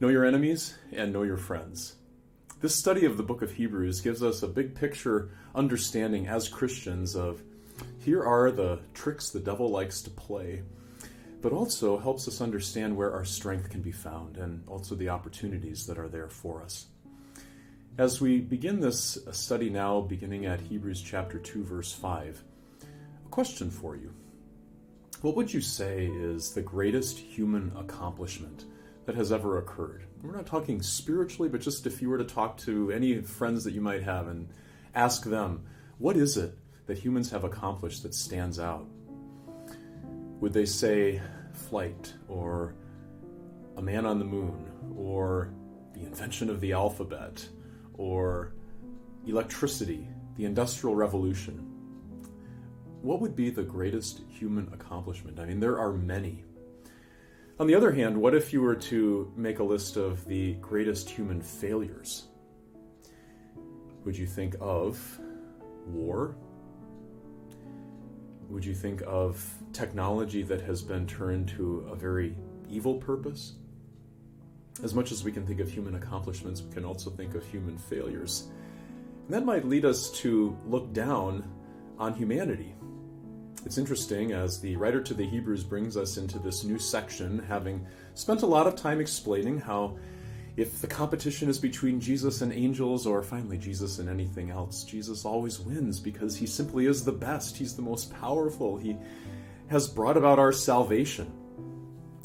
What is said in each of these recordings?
Know your enemies and know your friends. This study of the book of Hebrews gives us a big picture understanding as Christians of here are the tricks the devil likes to play, but also helps us understand where our strength can be found and also the opportunities that are there for us. As we begin this study now, beginning at Hebrews chapter 2, verse 5, a question for you. What would you say is the greatest human accomplishment that has ever occurred? We're not talking spiritually, but just if you were to talk to any friends that you might have and ask them, what is it that humans have accomplished that stands out? Would they say flight or a man on the moon or the invention of the alphabet or electricity, the Industrial Revolution? what would be the greatest human accomplishment? I mean, there are many. On the other hand, what if you were to make a list of the greatest human failures? Would you think of war? Would you think of technology that has been turned to a very evil purpose? As much as we can think of human accomplishments, we can also think of human failures. And that might lead us to look down on humanity it's interesting as the writer to the Hebrews brings us into this new section, having spent a lot of time explaining how if the competition is between Jesus and angels, or finally Jesus and anything else, Jesus always wins because he simply is the best. He's the most powerful. He has brought about our salvation.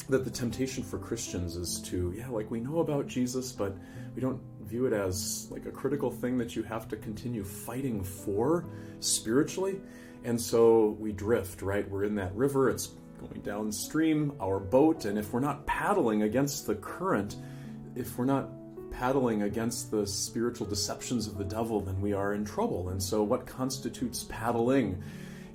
That the temptation for Christians is to, yeah, like we know about Jesus, but we don't view it as like a critical thing that you have to continue fighting for spiritually. And so we drift, right? We're in that river, it's going downstream, our boat, and if we're not paddling against the current, if we're not paddling against the spiritual deceptions of the devil, then we are in trouble. And so, what constitutes paddling?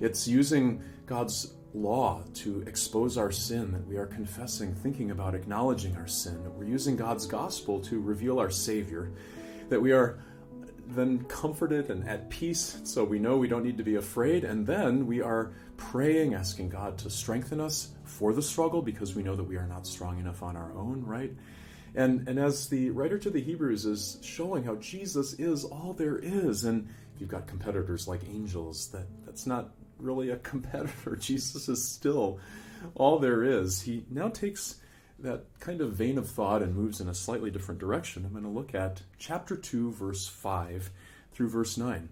It's using God's law to expose our sin, that we are confessing, thinking about, acknowledging our sin, we're using God's gospel to reveal our Savior, that we are then comforted and at peace, so we know we don't need to be afraid. And then we are praying, asking God to strengthen us for the struggle because we know that we are not strong enough on our own, right? And, and as the writer to the Hebrews is showing how Jesus is all there is, and you've got competitors like angels, that, that's not really a competitor. Jesus is still all there is. He now takes that kind of vein of thought and moves in a slightly different direction. I'm going to look at chapter 2, verse 5 through verse 9.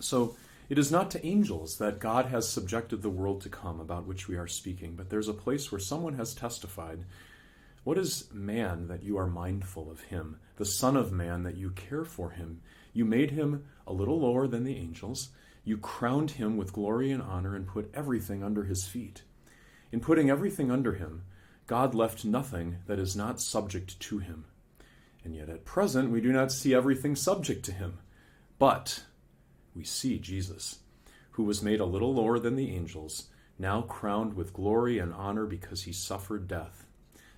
So, it is not to angels that God has subjected the world to come about which we are speaking, but there's a place where someone has testified What is man that you are mindful of him, the Son of Man that you care for him? You made him a little lower than the angels. You crowned him with glory and honor and put everything under his feet. In putting everything under him, God left nothing that is not subject to him. And yet at present we do not see everything subject to him. But we see Jesus, who was made a little lower than the angels, now crowned with glory and honor because he suffered death,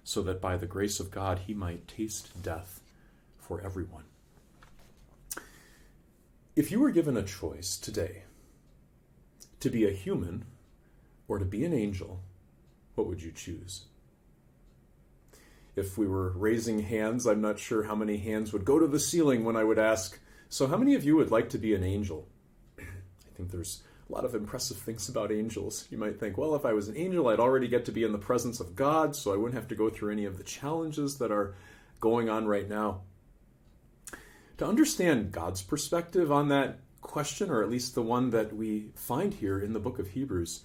so that by the grace of God he might taste death for everyone. If you were given a choice today to be a human or to be an angel, what would you choose? If we were raising hands, I'm not sure how many hands would go to the ceiling when I would ask, So, how many of you would like to be an angel? I think there's a lot of impressive things about angels. You might think, well, if I was an angel, I'd already get to be in the presence of God, so I wouldn't have to go through any of the challenges that are going on right now. To understand God's perspective on that question, or at least the one that we find here in the book of Hebrews,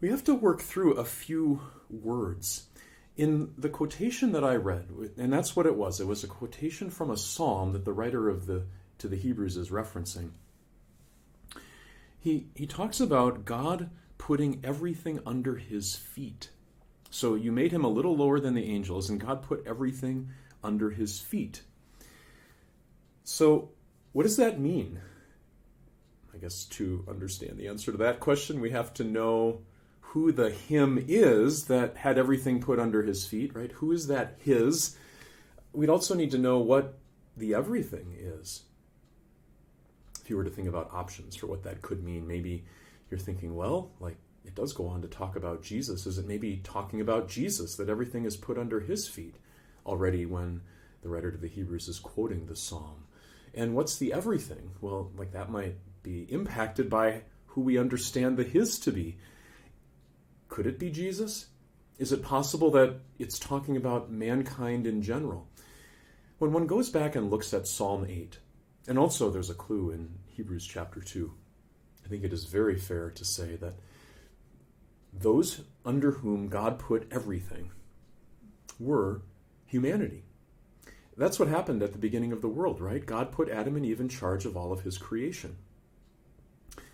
we have to work through a few words in the quotation that I read, and that's what it was. It was a quotation from a psalm that the writer of the to the Hebrews is referencing. He he talks about God putting everything under his feet. So you made him a little lower than the angels, and God put everything under his feet. So what does that mean? I guess to understand the answer to that question, we have to know who the him is that had everything put under his feet, right? Who is that his? We'd also need to know what the everything is. If you were to think about options for what that could mean, maybe you're thinking, well, like it does go on to talk about Jesus. Is it maybe talking about Jesus that everything is put under his feet? already when the writer to the Hebrews is quoting the psalm. And what's the everything? Well, like that might be impacted by who we understand the His to be. Could it be Jesus? Is it possible that it's talking about mankind in general? When one goes back and looks at Psalm 8, and also there's a clue in Hebrews chapter 2, I think it is very fair to say that those under whom God put everything were humanity. That's what happened at the beginning of the world, right? God put Adam and Eve in charge of all of his creation.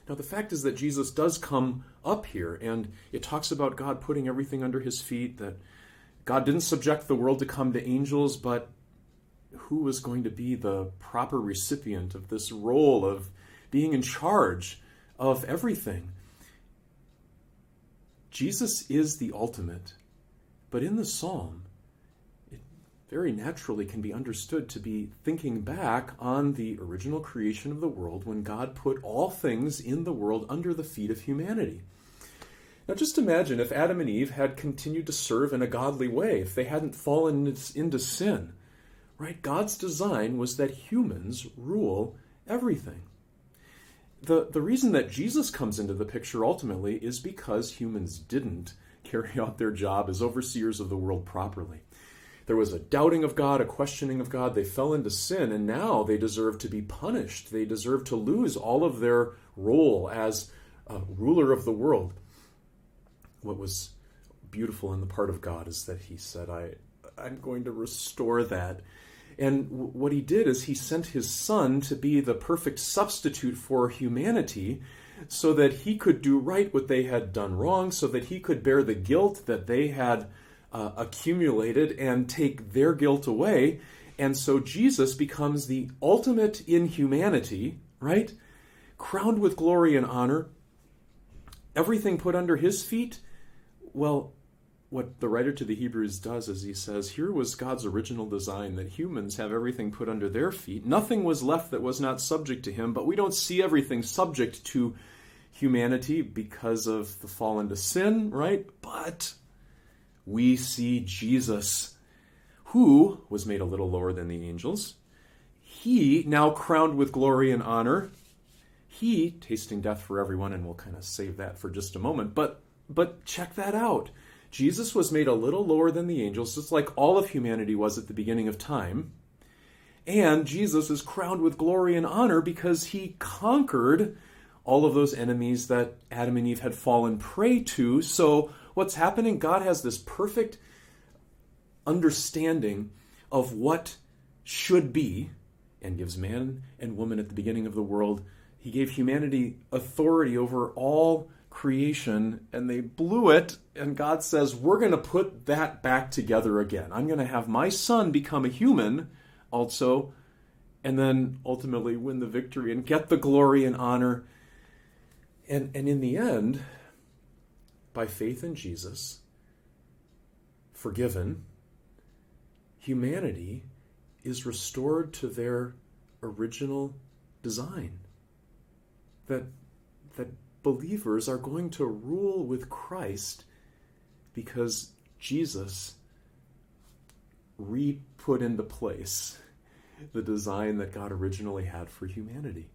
Now, the fact is that Jesus does come up here, and it talks about God putting everything under his feet, that God didn't subject the world to come to angels, but who was going to be the proper recipient of this role of being in charge of everything? Jesus is the ultimate, but in the psalm, very naturally can be understood to be thinking back on the original creation of the world when God put all things in the world under the feet of humanity. Now, just imagine if Adam and Eve had continued to serve in a godly way, if they hadn't fallen into sin, right? God's design was that humans rule everything. The, the reason that Jesus comes into the picture ultimately is because humans didn't carry out their job as overseers of the world properly. There was a doubting of God, a questioning of God. They fell into sin, and now they deserve to be punished. They deserve to lose all of their role as ruler of the world. What was beautiful in the part of God is that He said, I, I'm going to restore that. And w- what He did is He sent His Son to be the perfect substitute for humanity so that He could do right what they had done wrong, so that He could bear the guilt that they had uh, accumulated and take their guilt away. And so Jesus becomes the ultimate in humanity, right? Crowned with glory and honor, everything put under his feet. Well, what the writer to the Hebrews does is he says, Here was God's original design that humans have everything put under their feet. Nothing was left that was not subject to him, but we don't see everything subject to humanity because of the fall into sin, right? But we see Jesus, who was made a little lower than the angels. He, now crowned with glory and honor, he tasting death for everyone, and we'll kind of save that for just a moment. But but check that out. Jesus was made a little lower than the angels, just like all of humanity was at the beginning of time. And Jesus is crowned with glory and honor because he conquered all of those enemies that Adam and Eve had fallen prey to. So what's happening, God has this perfect understanding of what should be and gives man and woman at the beginning of the world. He gave humanity authority over all creation and they blew it. And God says, We're going to put that back together again. I'm going to have my son become a human also, and then ultimately win the victory and get the glory and honor. And, and in the end, by faith in Jesus, forgiven, humanity is restored to their original design. That, that believers are going to rule with Christ because Jesus re put into place the design that God originally had for humanity.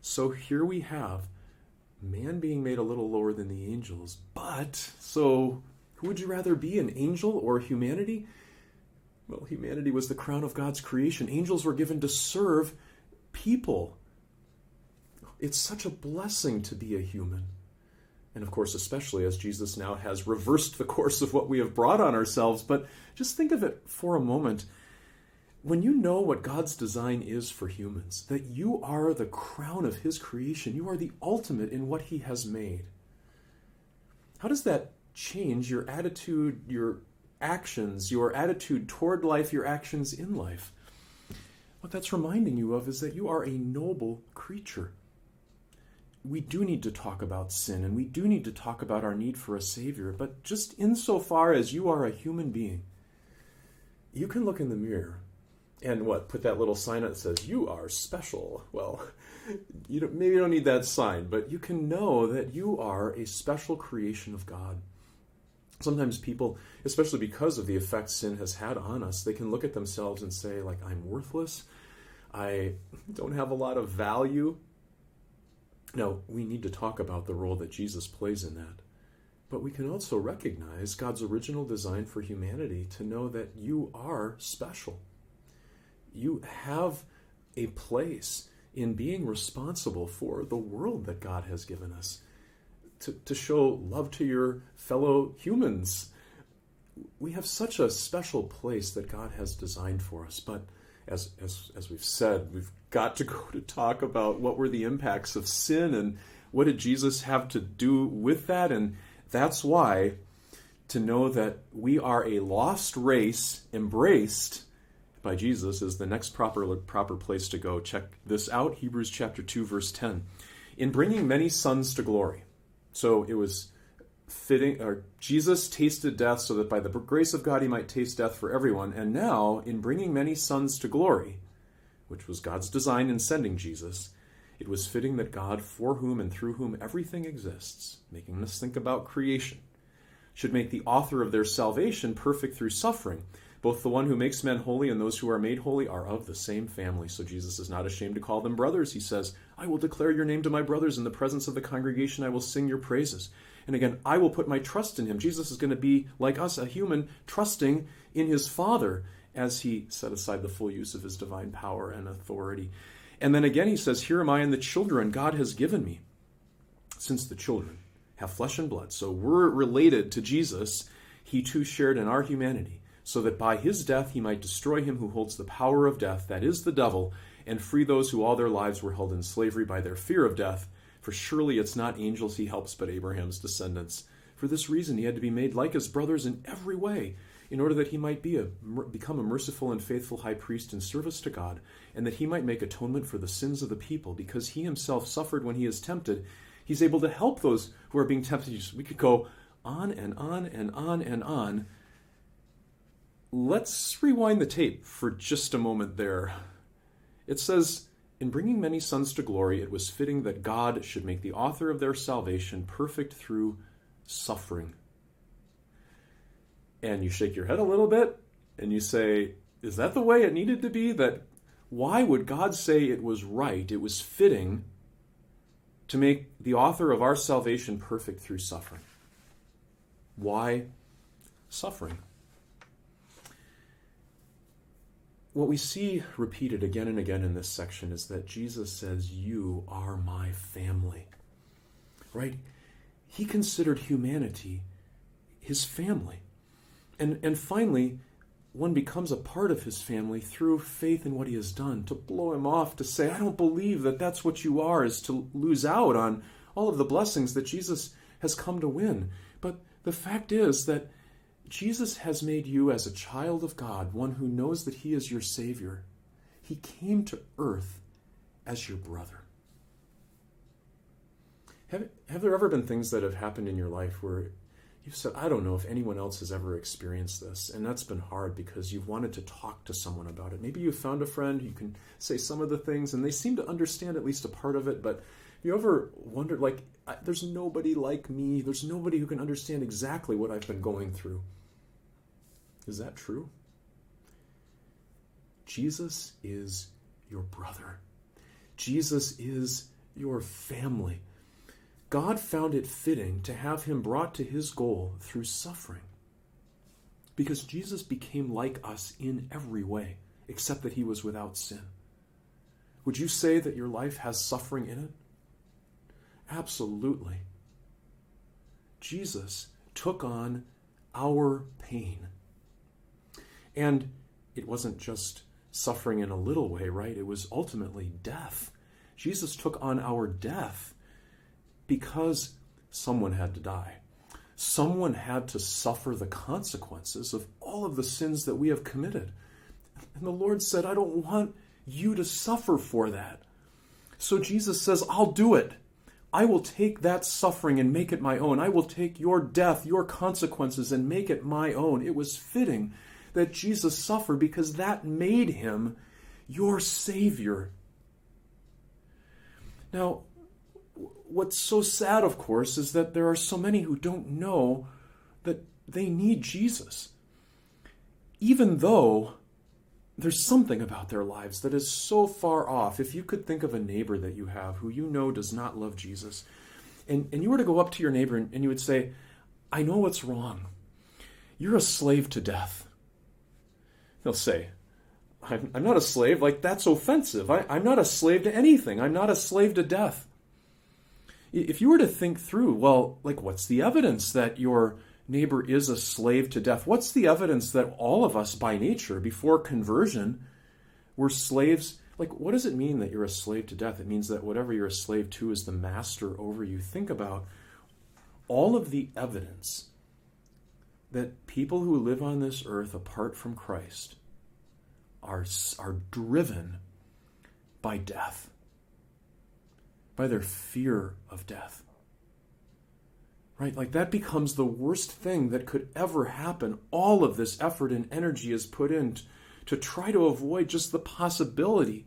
So here we have man being made a little lower than the angels. But, so, who would you rather be, an angel or humanity? Well, humanity was the crown of God's creation. Angels were given to serve people. It's such a blessing to be a human. And of course, especially as Jesus now has reversed the course of what we have brought on ourselves. But just think of it for a moment when you know what God's design is for humans, that you are the crown of His creation, you are the ultimate in what He has made, how does that change your attitude, your actions, your attitude toward life, your actions in life? What that's reminding you of is that you are a noble creature. We do need to talk about sin and we do need to talk about our need for a Savior, but just insofar as you are a human being, you can look in the mirror and what put that little sign that says you are special well you don't, maybe you don't need that sign but you can know that you are a special creation of god Sometimes people, especially because of the effect sin has had on us, they can look at themselves and say, like, I'm worthless. I don't have a lot of value. Now, we need to talk about the role that Jesus plays in that. But we can also recognize God's original design for humanity to know that you are special. You have a place in being responsible for the world that God has given us, to, to show love to your fellow humans. We have such a special place that God has designed for us, but as, as, as we've said, we've got to go to talk about what were the impacts of sin and what did Jesus have to do with that. And that's why to know that we are a lost race embraced by Jesus is the next proper proper place to go. Check this out, Hebrews chapter 2 verse 10. In bringing many sons to glory. So it was fitting or Jesus tasted death so that by the grace of God he might taste death for everyone. And now in bringing many sons to glory, which was God's design in sending Jesus, it was fitting that God, for whom and through whom everything exists, making us think about creation, should make the author of their salvation perfect through suffering. Both the one who makes men holy and those who are made holy are of the same family. So Jesus is not ashamed to call them brothers. He says, I will declare your name to my brothers. In the presence of the congregation, I will sing your praises. And again, I will put my trust in him. Jesus is going to be, like us, a human, trusting in his Father as he set aside the full use of his divine power and authority. And then again, he says, Here am I and the children God has given me. Since the children have flesh and blood, so we're related to Jesus, he too shared in our humanity so that by his death he might destroy him who holds the power of death, that is the devil, and free those who all their lives were held in slavery by their fear of death. For surely it's not angels he helps, but Abraham's descendants. For this reason he had to be made like his brothers in every way, in order that he might be a, become a merciful and faithful high priest in service to God, and that he might make atonement for the sins of the people, because he himself suffered when he is tempted. He's able to help those who are being tempted. We could go on and on and on and on let's rewind the tape for just a moment there. It says, In bringing many sons to glory, it was fitting that God should make the author of their salvation perfect through suffering. And you shake your head a little bit and you say, Is that the way it needed to be? That why would God say it was right, it was fitting to make the author of our salvation perfect through suffering? Why suffering? What we see repeated again and again in this section is that Jesus says, You are my family. Right? He considered humanity his family. And, and finally, one becomes a part of his family through faith in what he has done. To blow him off, to say, I don't believe that that's what you are, is to lose out on all of the blessings that Jesus has come to win. But the fact is that Jesus has made you as a child of God, one who knows that He is your Savior. He came to earth as your brother. Have, have there ever been things that have happened in your life where you've said, I don't know if anyone else has ever experienced this? And that's been hard because you've wanted to talk to someone about it. Maybe you found a friend, you can say some of the things, and they seem to understand at least a part of it, but you ever wondered, like, there's nobody like me, there's nobody who can understand exactly what I've been going through? Is that true? Jesus is your brother. Jesus is your family. God found it fitting to have him brought to his goal through suffering. Because Jesus became like us in every way, except that he was without sin. Would you say that your life has suffering in it? Absolutely. Jesus took on our pain and it wasn't just suffering in a little way, right? It was ultimately death. Jesus took on our death because someone had to die. Someone had to suffer the consequences of all of the sins that we have committed. And the Lord said, I don't want you to suffer for that. So Jesus says, I'll do it. I will take that suffering and make it my own. I will take your death, your consequences, and make it my own. It was fitting that Jesus suffered because that made him your Savior. Now, what's so sad, of course, is that there are so many who don't know that they need Jesus. Even though there's something about their lives that is so far off. If you could think of a neighbor that you have who you know does not love Jesus, and, and you were to go up to your neighbor and, and you would say, I know what's wrong. You're a slave to death. He'll say, I'm, I'm not a slave. Like, that's offensive. I, I'm not a slave to anything. I'm not a slave to death. If you were to think through, well, like, what's the evidence that your neighbor is a slave to death? What's the evidence that all of us, by nature, before conversion, were slaves? Like, what does it mean that you're a slave to death? It means that whatever you're a slave to is the master over you. Think about all of the evidence that people who live on this earth apart from Christ are, are driven by death, by their fear of death. Right? Like that becomes the worst thing that could ever happen. All of this effort and energy is put in to, to try to avoid just the possibility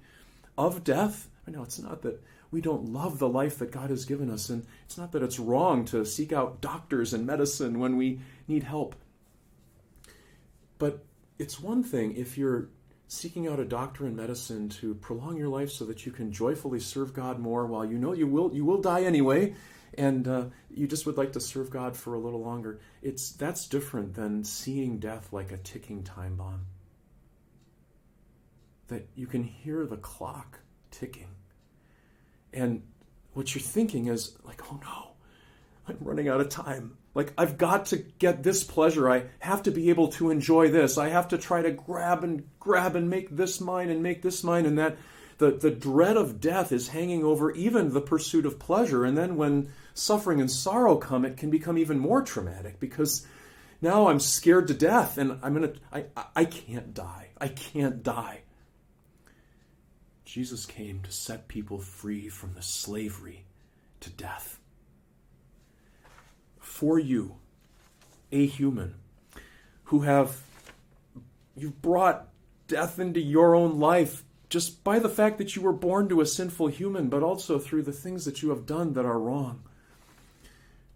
of death. I know it's not that we don't love the life that God has given us, and it's not that it's wrong to seek out doctors and medicine when we need help. But it's one thing if you're seeking out a doctor and medicine to prolong your life so that you can joyfully serve God more while you know you will you will die anyway and uh, you just would like to serve God for a little longer. It's that's different than seeing death like a ticking time bomb. That you can hear the clock ticking and what you're thinking is like oh no I'm running out of time like, I've got to get this pleasure. I have to be able to enjoy this. I have to try to grab and grab and make this mine and make this mine. And that the, the dread of death is hanging over even the pursuit of pleasure. And then when suffering and sorrow come, it can become even more traumatic because now I'm scared to death and I'm gonna I, I can't die. I can't die. Jesus came to set people free from the slavery to death for you, a human, who have you've brought death into your own life just by the fact that you were born to a sinful human, but also through the things that you have done that are wrong.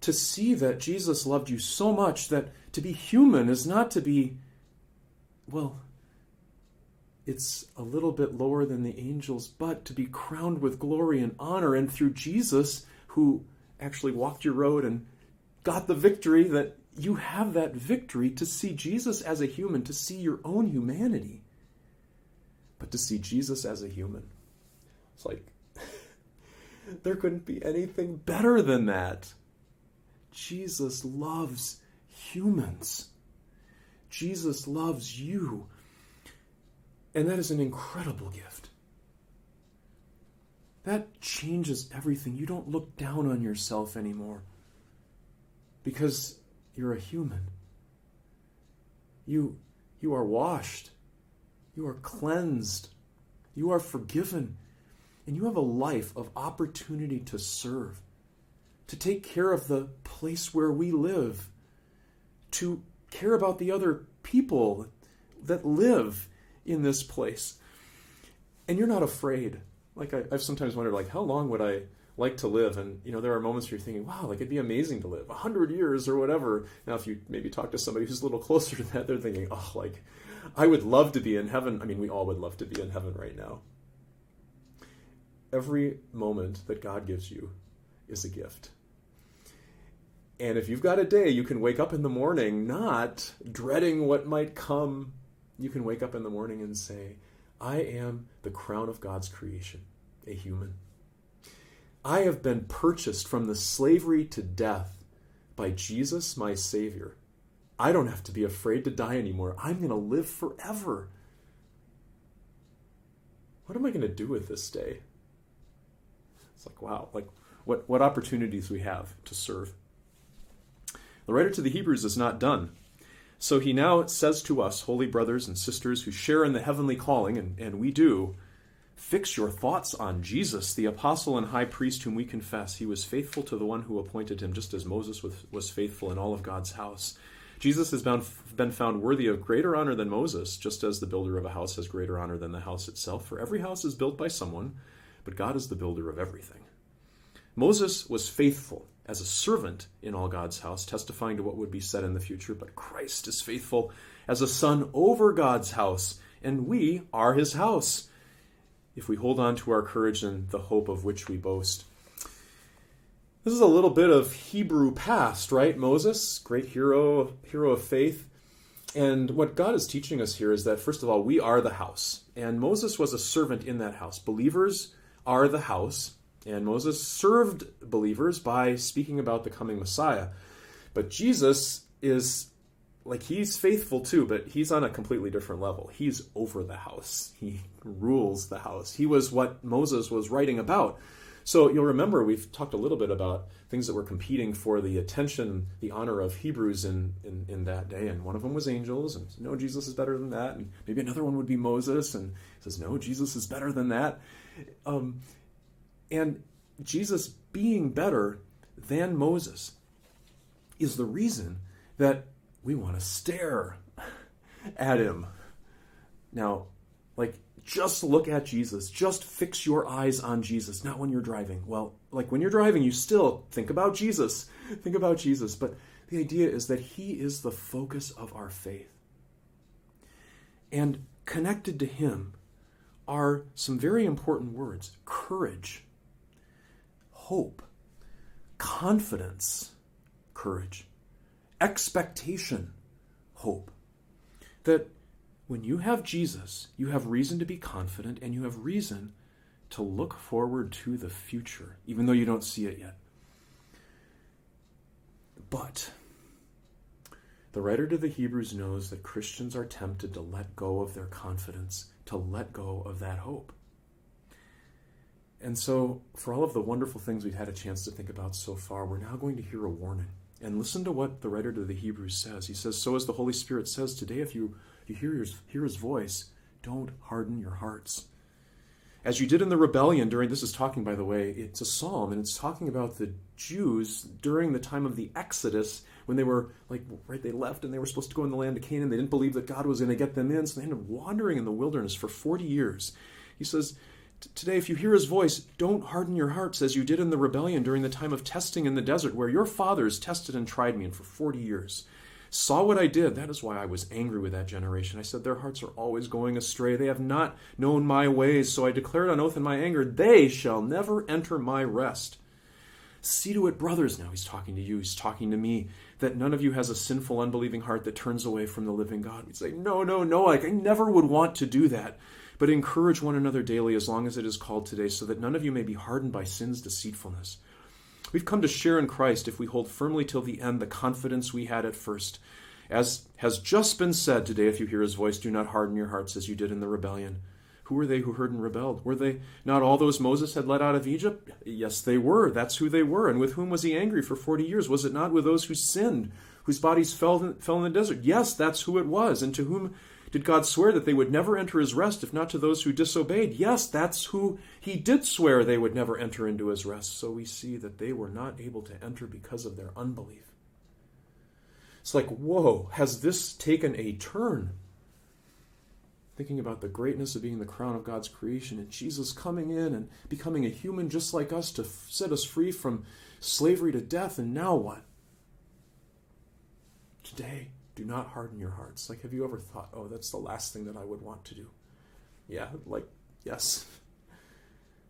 To see that Jesus loved you so much that to be human is not to be, well, it's a little bit lower than the angels, but to be crowned with glory and honor. And through Jesus, who actually walked your road and got the victory, that you have that victory to see Jesus as a human, to see your own humanity, but to see Jesus as a human. It's like, there couldn't be anything better than that. Jesus loves humans. Jesus loves you. And that is an incredible gift. That changes everything. You don't look down on yourself anymore because you're a human. You, you are washed. You are cleansed. You are forgiven. And you have a life of opportunity to serve, to take care of the place where we live, to care about the other people that live in this place. And you're not afraid. Like I, have sometimes wondered, like, how long would I like to live. And you know, there are moments where you're thinking, wow, like it'd be amazing to live hundred years or whatever. Now, if you maybe talk to somebody who's a little closer to that, they're thinking, oh, like I would love to be in heaven. I mean, we all would love to be in heaven right now. Every moment that God gives you is a gift. And if you've got a day, you can wake up in the morning not dreading what might come. You can wake up in the morning and say, I am the crown of God's creation, a human. I have been purchased from the slavery to death by Jesus, my Savior. I don't have to be afraid to die anymore. I'm going to live forever. What am I going to do with this day? It's like, wow, like what, what opportunities we have to serve. The writer to the Hebrews is not done. So he now says to us, holy brothers and sisters who share in the heavenly calling, and, and we do, Fix your thoughts on Jesus, the apostle and high priest whom we confess. He was faithful to the one who appointed him, just as Moses was, was faithful in all of God's house. Jesus has been, been found worthy of greater honor than Moses, just as the builder of a house has greater honor than the house itself. For every house is built by someone, but God is the builder of everything. Moses was faithful as a servant in all God's house, testifying to what would be said in the future, but Christ is faithful as a son over God's house, and we are his house if we hold on to our courage and the hope of which we boast. This is a little bit of Hebrew past, right? Moses, great hero, hero of faith. And what God is teaching us here is that, first of all, we are the house. And Moses was a servant in that house. Believers are the house. And Moses served believers by speaking about the coming Messiah. But Jesus is like he's faithful too, but he's on a completely different level. He's over the house. He rules the house. He was what Moses was writing about. So you'll remember we've talked a little bit about things that were competing for the attention, the honor of Hebrews in, in, in that day. And one of them was angels, and no, Jesus is better than that. And maybe another one would be Moses, and says, no, Jesus is better than that. Um, and Jesus being better than Moses is the reason that we want to stare at him. Now, like, just look at Jesus. Just fix your eyes on Jesus, not when you're driving. Well, like when you're driving, you still think about Jesus. Think about Jesus. But the idea is that he is the focus of our faith. And connected to him are some very important words courage, hope, confidence, courage, expectation, hope. That when you have Jesus, you have reason to be confident and you have reason to look forward to the future, even though you don't see it yet. But the writer to the Hebrews knows that Christians are tempted to let go of their confidence, to let go of that hope. And so, for all of the wonderful things we've had a chance to think about so far, we're now going to hear a warning. And listen to what the writer to the Hebrews says. He says, So as the Holy Spirit says today, if you, you hear, his, hear his voice, don't harden your hearts. As you did in the rebellion during, this is talking, by the way, it's a psalm, and it's talking about the Jews during the time of the Exodus when they were, like, right, they left and they were supposed to go in the land of Canaan. They didn't believe that God was going to get them in, so they ended up wandering in the wilderness for 40 years. He says, Today, if you hear his voice, don't harden your hearts as you did in the rebellion during the time of testing in the desert, where your fathers tested and tried me, and for 40 years saw what I did. That is why I was angry with that generation. I said, Their hearts are always going astray. They have not known my ways. So I declared on oath in my anger, They shall never enter my rest. See to it, brothers. Now he's talking to you, he's talking to me, that none of you has a sinful, unbelieving heart that turns away from the living God. We say, No, no, no, like I never would want to do that. But encourage one another daily as long as it is called today, so that none of you may be hardened by sin's deceitfulness. We've come to share in Christ if we hold firmly till the end the confidence we had at first. As has just been said today, if you hear his voice, do not harden your hearts as you did in the rebellion. Who were they who heard and rebelled? Were they not all those Moses had led out of Egypt? Yes, they were. That's who they were. And with whom was he angry for 40 years? Was it not with those who sinned, whose bodies fell in, fell in the desert? Yes, that's who it was. And to whom did God swear that they would never enter his rest if not to those who disobeyed? Yes, that's who he did swear they would never enter into his rest. So we see that they were not able to enter because of their unbelief. It's like, whoa, has this taken a turn? Thinking about the greatness of being the crown of God's creation and Jesus coming in and becoming a human just like us to set us free from slavery to death. And now what? Today, do not harden your hearts. Like, have you ever thought, oh, that's the last thing that I would want to do? Yeah, like, yes.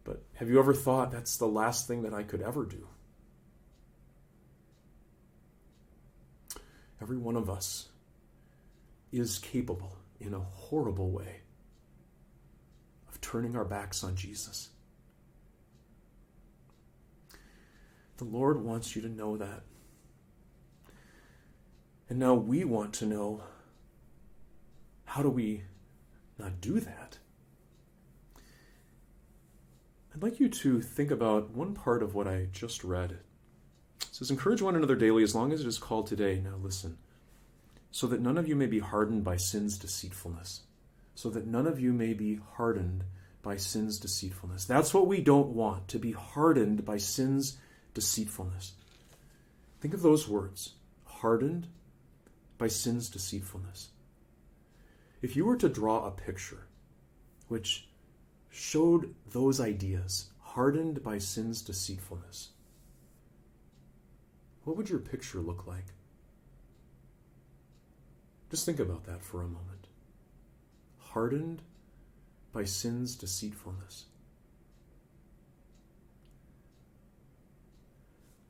But have you ever thought that's the last thing that I could ever do? Every one of us is capable in a horrible way of turning our backs on Jesus. The Lord wants you to know that. And now we want to know how do we not do that? I'd like you to think about one part of what I just read. It says, Encourage one another daily as long as it is called today. Now listen. So that none of you may be hardened by sin's deceitfulness. So that none of you may be hardened by sin's deceitfulness. That's what we don't want, to be hardened by sin's deceitfulness. Think of those words hardened by sin's deceitfulness. If you were to draw a picture which showed those ideas hardened by sin's deceitfulness, what would your picture look like? Just think about that for a moment. Hardened by sin's deceitfulness.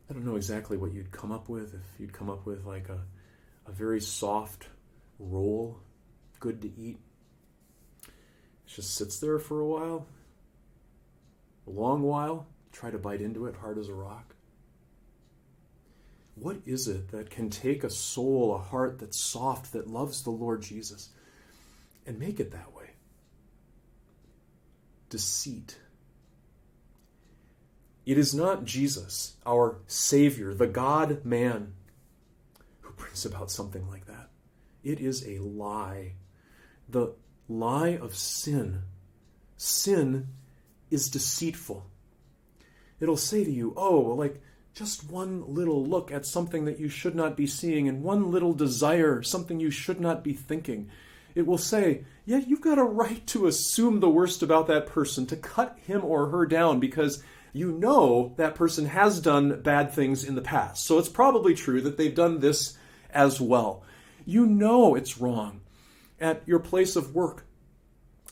I don't know exactly what you'd come up with if you'd come up with like a, a very soft roll, good to eat. It just sits there for a while, a long while, try to bite into it hard as a rock. What is it that can take a soul, a heart that's soft, that loves the Lord Jesus, and make it that way? Deceit it is not Jesus, our Savior, the God man, who about something like that. It is a lie. The lie of sin. Sin is deceitful. It'll say to you, oh, like just one little look at something that you should not be seeing, and one little desire, something you should not be thinking. It will say, yeah, you've got a right to assume the worst about that person, to cut him or her down because you know that person has done bad things in the past. So it's probably true that they've done this as well. You know it's wrong at your place of work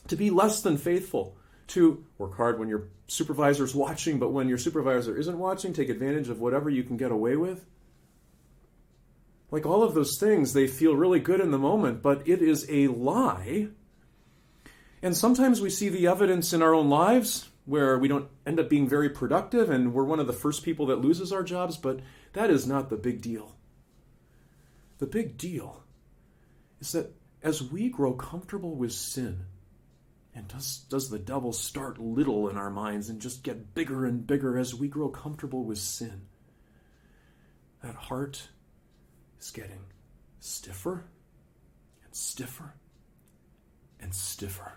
to be less than faithful, to work hard when your supervisor's watching, but when your supervisor isn't watching, take advantage of whatever you can get away with. Like all of those things, they feel really good in the moment, but it is a lie. And sometimes we see the evidence in our own lives where we don't end up being very productive and we're one of the first people that loses our jobs, but that is not the big deal. The big deal is that as we grow comfortable with sin, and does, does the devil start little in our minds and just get bigger and bigger as we grow comfortable with sin? That heart is getting stiffer and stiffer and stiffer.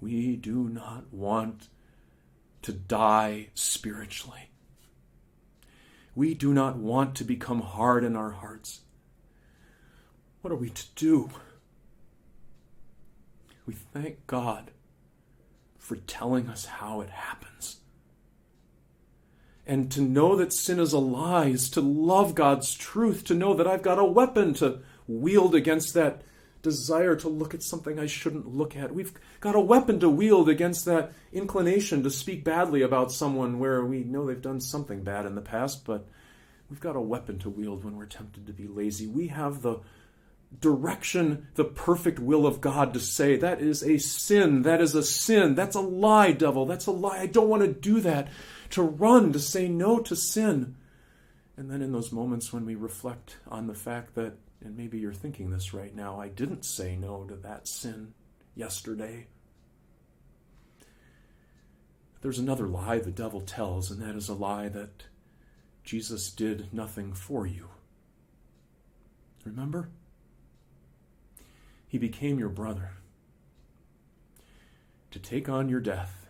We do not want to die spiritually. We do not want to become hard in our hearts. What are we to do? We thank God for telling us how it happens. And to know that sin is a lie is to love God's truth, to know that I've got a weapon to wield against that desire to look at something I shouldn't look at. We've got a weapon to wield against that inclination to speak badly about someone where we know they've done something bad in the past, but we've got a weapon to wield when we're tempted to be lazy. We have the direction, the perfect will of God to say, that is a sin, that is a sin, that's a lie, devil, that's a lie. I don't want to do that. To run, to say no to sin. And then in those moments when we reflect on the fact that and maybe you're thinking this right now. I didn't say no to that sin yesterday. There's another lie the devil tells, and that is a lie that Jesus did nothing for you. Remember? He became your brother to take on your death,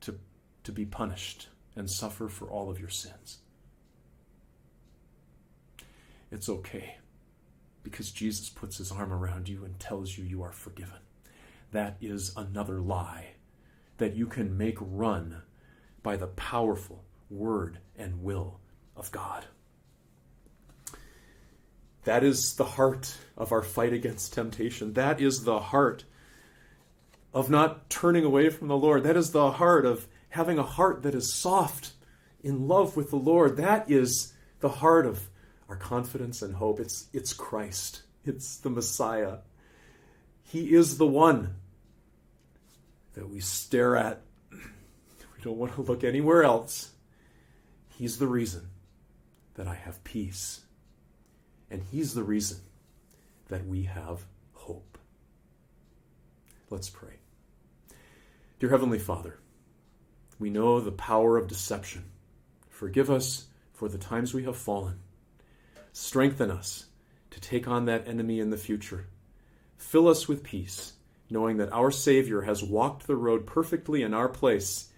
to, to be punished and suffer for all of your sins it's okay because Jesus puts his arm around you and tells you you are forgiven. That is another lie that you can make run by the powerful word and will of God. That is the heart of our fight against temptation. That is the heart of not turning away from the Lord. That is the heart of having a heart that is soft in love with the Lord. That is the heart of our confidence and hope. It's, it's Christ, it's the Messiah. He is the one that we stare at. We don't want to look anywhere else. He's the reason that I have peace. And He's the reason that we have hope. Let's pray. Dear Heavenly Father, we know the power of deception. Forgive us for the times we have fallen. Strengthen us to take on that enemy in the future. Fill us with peace, knowing that our Savior has walked the road perfectly in our place.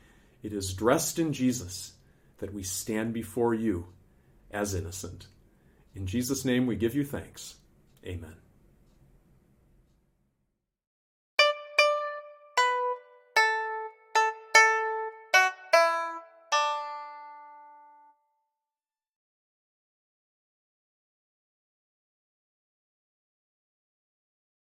It is dressed in Jesus that we stand before you as innocent. In Jesus' name we give you thanks. Amen.